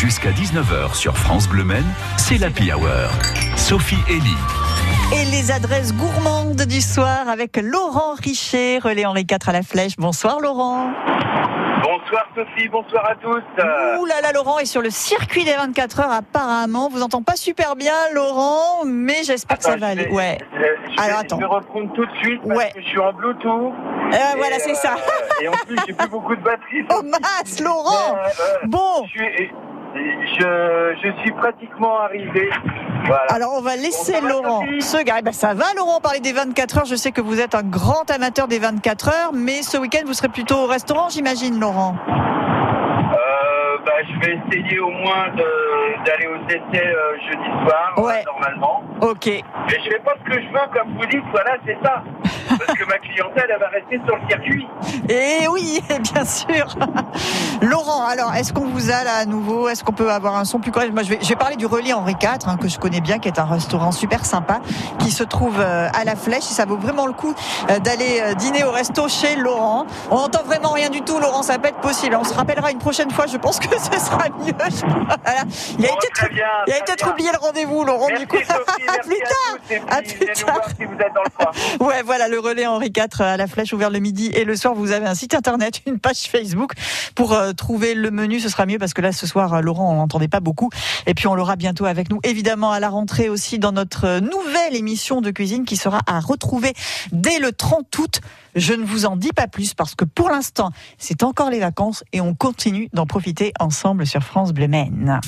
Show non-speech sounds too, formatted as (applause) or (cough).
Jusqu'à 19h sur France Bleu Men, c'est l'Happy Hour. Sophie Elie. Et les adresses gourmandes du soir avec Laurent Richer, relais Henri IV à la Flèche. Bonsoir Laurent. Bonsoir Sophie, bonsoir à tous. Ouh là là, Laurent est sur le circuit des 24 heures apparemment. Vous entend pas super bien, Laurent, mais j'espère que ça va aller. Ouais. Je, je Alors, vais, attends. je vais reprendre tout de suite parce Ouais. que je suis en Bluetooth. Euh, voilà, c'est ça. Et en plus, j'ai plus beaucoup de batterie. (laughs) Oh mince, Laurent. Euh, euh, Bon, je, suis, je, je suis pratiquement arrivé. Voilà. alors on va laisser va, Laurent se garer. Ben, ça va, Laurent, parler des 24 heures. Je sais que vous êtes un grand amateur des 24 heures, mais ce week-end vous serez plutôt au restaurant, j'imagine, Laurent. Euh, bah, je vais essayer au moins d'aller au euh, jeudi soir, Ouais. euh, normalement. Ok. Mais je fais pas ce que je veux, comme vous dites, voilà, c'est ça. Parce que ma clientèle, elle va rester sur le circuit. Et oui, (laughs) bien sûr. Laurent, alors, est-ce qu'on vous a là à nouveau Est-ce qu'on peut avoir un son plus correct? Moi, je vais, je vais parler du Relais Henri IV, hein, que je connais bien, qui est un restaurant super sympa, qui se trouve euh, à la Flèche. Et ça vaut vraiment le coup euh, d'aller euh, dîner au resto chez Laurent. On n'entend vraiment rien du tout, Laurent, ça pas être possible. On se rappellera une prochaine fois, je pense que (laughs) ce sera mieux. Voilà. Il a peut-être peut-être bien. oublié le rendez-vous, Laurent, Merci du coup. (laughs) Sophie, à plus à tard. tous, puis À plus tard. si vous êtes dans le coin. Ouais, voilà, le relais Henri IV à la flèche ouvert le midi et le soir. Vous avez un site internet, (laughs) une page Facebook pour euh, trouver le menu. Ce sera mieux parce que là, ce soir, euh, Laurent, on l'entendait pas beaucoup. Et puis, on l'aura bientôt avec nous. Évidemment, à la rentrée aussi dans notre euh, nouvelle émission de cuisine qui sera à retrouver dès le 30 août. Je ne vous en dis pas plus parce que pour l'instant, c'est encore les vacances et on continue d'en profiter ensemble sur France Bleu Maine.